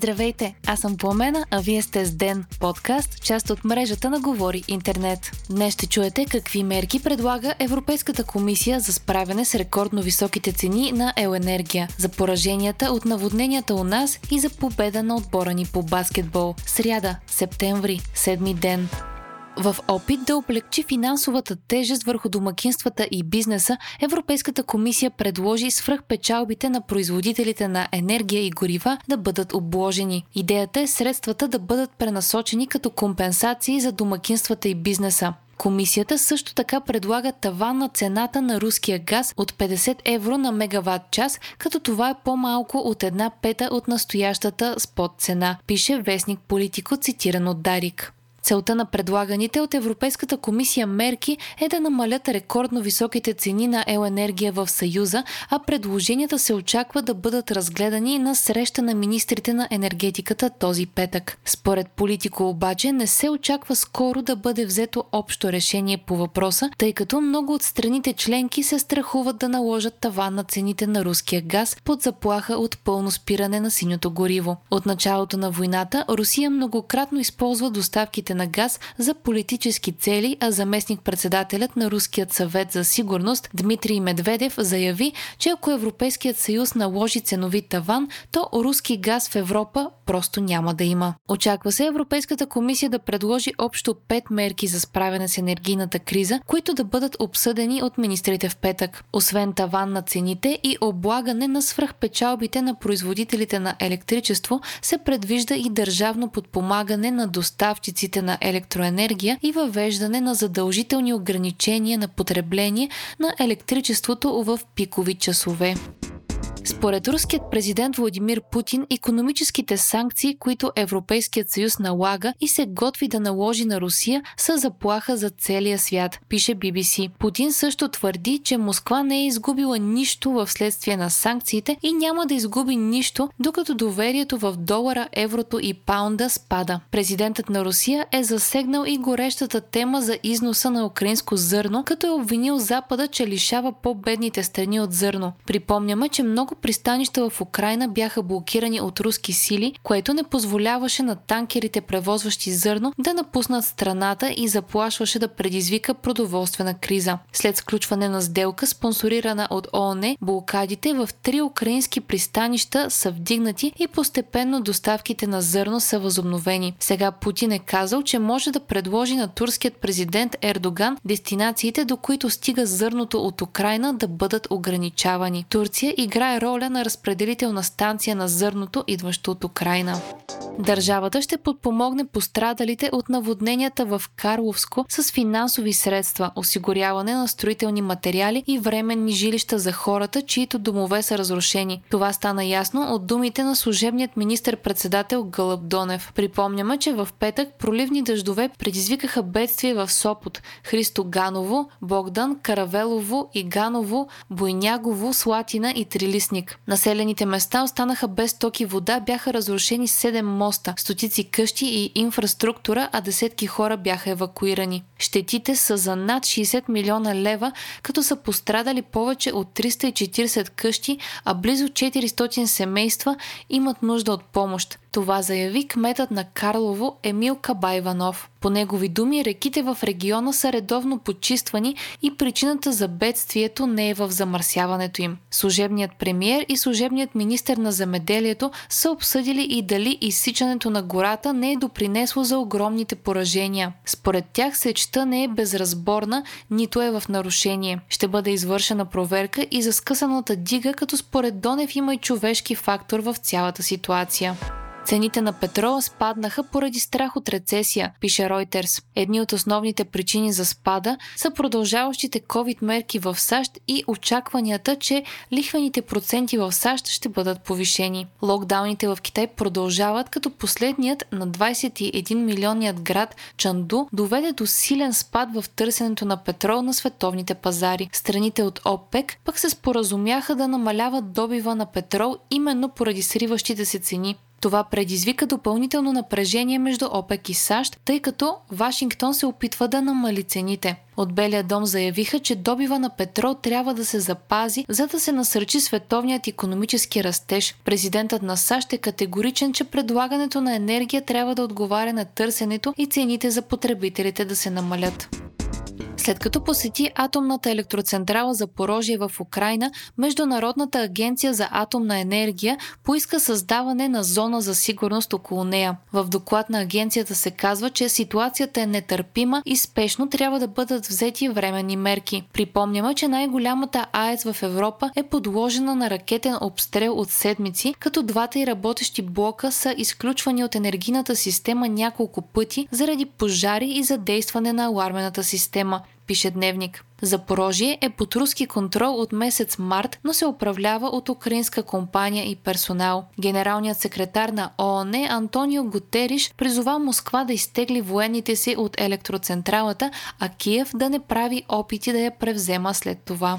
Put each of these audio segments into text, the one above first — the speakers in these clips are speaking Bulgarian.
Здравейте, аз съм Пламена, а вие сте с Ден, подкаст, част от мрежата на Говори Интернет. Днес ще чуете какви мерки предлага Европейската комисия за справяне с рекордно високите цени на еленергия, за пораженията от наводненията у нас и за победа на отбора ни по баскетбол. Сряда, септември, седми ден. В опит да облегчи финансовата тежест върху домакинствата и бизнеса, Европейската комисия предложи свръхпечалбите на производителите на енергия и горива да бъдат обложени. Идеята е средствата да бъдат пренасочени като компенсации за домакинствата и бизнеса. Комисията също така предлага таван на цената на руския газ от 50 евро на мегаватт час, като това е по-малко от една пета от настоящата спот цена, пише вестник Политико, цитиран от Дарик. Целта на предлаганите от Европейската комисия мерки е да намалят рекордно високите цени на еленергия в Съюза, а предложенията се очаква да бъдат разгледани на среща на министрите на енергетиката този петък. Според политико обаче не се очаква скоро да бъде взето общо решение по въпроса, тъй като много от страните членки се страхуват да наложат таван на цените на руския газ под заплаха от пълно спиране на синьото гориво. От началото на войната Русия многократно използва доставките доставките на газ за политически цели, а заместник-председателят на Руският съвет за сигурност Дмитрий Медведев заяви, че ако Европейският съюз наложи ценови таван, то руски газ в Европа просто няма да има. Очаква се Европейската комисия да предложи общо 5 мерки за справяне с енергийната криза, които да бъдат обсъдени от министрите в петък. Освен таван на цените и облагане на свръхпечалбите на производителите на електричество, се предвижда и държавно подпомагане на доставчиците на електроенергия и въвеждане на задължителни ограничения на потребление на електричеството в пикови часове. Според руският президент Владимир Путин, економическите санкции, които Европейският съюз налага и се готви да наложи на Русия, са заплаха за целия свят, пише BBC. Путин също твърди, че Москва не е изгубила нищо в следствие на санкциите и няма да изгуби нищо, докато доверието в долара, еврото и паунда спада. Президентът на Русия е засегнал и горещата тема за износа на украинско зърно, като е обвинил Запада, че лишава по-бедните страни от зърно. Припомняме, че много пристанища в Украина бяха блокирани от руски сили, което не позволяваше на танкерите, превозващи зърно, да напуснат страната и заплашваше да предизвика продоволствена криза. След сключване на сделка, спонсорирана от ООН, блокадите в три украински пристанища са вдигнати и постепенно доставките на зърно са възобновени. Сега Путин е казал, че може да предложи на турският президент Ердоган дестинациите, до които стига зърното от Украина да бъдат ограничавани. Турция играе роля на разпределителна станция на зърното, идващо от Украина. Държавата ще подпомогне пострадалите от наводненията в Карловско с финансови средства, осигуряване на строителни материали и временни жилища за хората, чието домове са разрушени. Това стана ясно от думите на служебният министр-председател Гълъб Донев. Припомняме, че в петък проливни дъждове предизвикаха бедствие в Сопот. Христо Ганово, Богдан, Каравелово, Иганово, Бойнягово, Слатина и Трилисник. Населените места останаха без токи вода, бяха разрушени 7 моста, стотици къщи и инфраструктура, а десетки хора бяха евакуирани. Щетите са за над 60 милиона лева, като са пострадали повече от 340 къщи, а близо 400 семейства имат нужда от помощ. Това заяви кметът на Карлово Емил Кабайванов. По негови думи, реките в региона са редовно почиствани и причината за бедствието не е в замърсяването им. Служебният премиер и служебният министр на земеделието са обсъдили и дали изсичането на гората не е допринесло за огромните поражения. Според тях сечта не е безразборна, нито е в нарушение. Ще бъде извършена проверка и за скъсаната дига, като според Донев има и човешки фактор в цялата ситуация. Цените на петрола спаднаха поради страх от рецесия, пише Reuters. Едни от основните причини за спада са продължаващите COVID мерки в САЩ и очакванията, че лихвените проценти в САЩ ще бъдат повишени. Локдауните в Китай продължават, като последният на 21 милионният град Чанду доведе до силен спад в търсенето на петрол на световните пазари. Страните от ОПЕК пък се споразумяха да намаляват добива на петрол именно поради сриващите се цени. Това предизвика допълнително напрежение между ОПЕК и САЩ, тъй като Вашингтон се опитва да намали цените. От Белия дом заявиха, че добива на петрол трябва да се запази, за да се насърчи световният економически растеж. Президентът на САЩ е категоричен, че предлагането на енергия трябва да отговаря на търсенето и цените за потребителите да се намалят. След като посети атомната електроцентрала за Порожие в Украина, Международната агенция за атомна енергия поиска създаване на зона за сигурност около нея. В доклад на агенцията се казва, че ситуацията е нетърпима и спешно трябва да бъдат взети временни мерки. Припомняме, че най-голямата АЕЦ в Европа е подложена на ракетен обстрел от седмици, като двата и работещи блока са изключвани от енергийната система няколко пъти заради пожари и задействане на алармената система пише Дневник. Запорожие е под руски контрол от месец март, но се управлява от украинска компания и персонал. Генералният секретар на ООН Антонио Гутериш призова Москва да изтегли военните си от електроцентралата, а Киев да не прави опити да я превзема след това.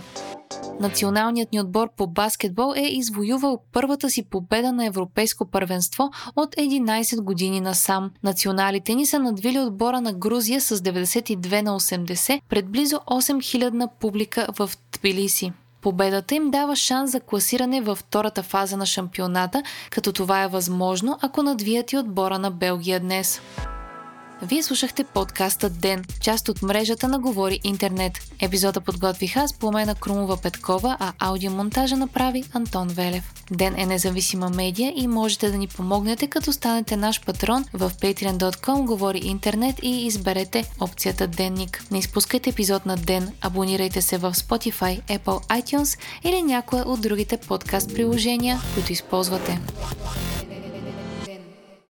Националният ни отбор по баскетбол е извоювал първата си победа на европейско първенство от 11 години насам. Националите ни са надвили отбора на Грузия с 92 на 80 пред близо 8000 на публика в Тбилиси. Победата им дава шанс за класиране във втората фаза на шампионата, като това е възможно, ако надвият и отбора на Белгия днес. Вие слушахте подкаста Ден, част от мрежата на Говори Интернет. Епизода подготвих аз, Пламена Крумова Петкова, а аудиомонтажа направи Антон Велев. Ден е независима медия и можете да ни помогнете, като станете наш патрон в patreon.com Говори Интернет и изберете опцията Денник. Не изпускайте епизод на Ден, абонирайте се в Spotify, Apple iTunes или някое от другите подкаст приложения, които използвате.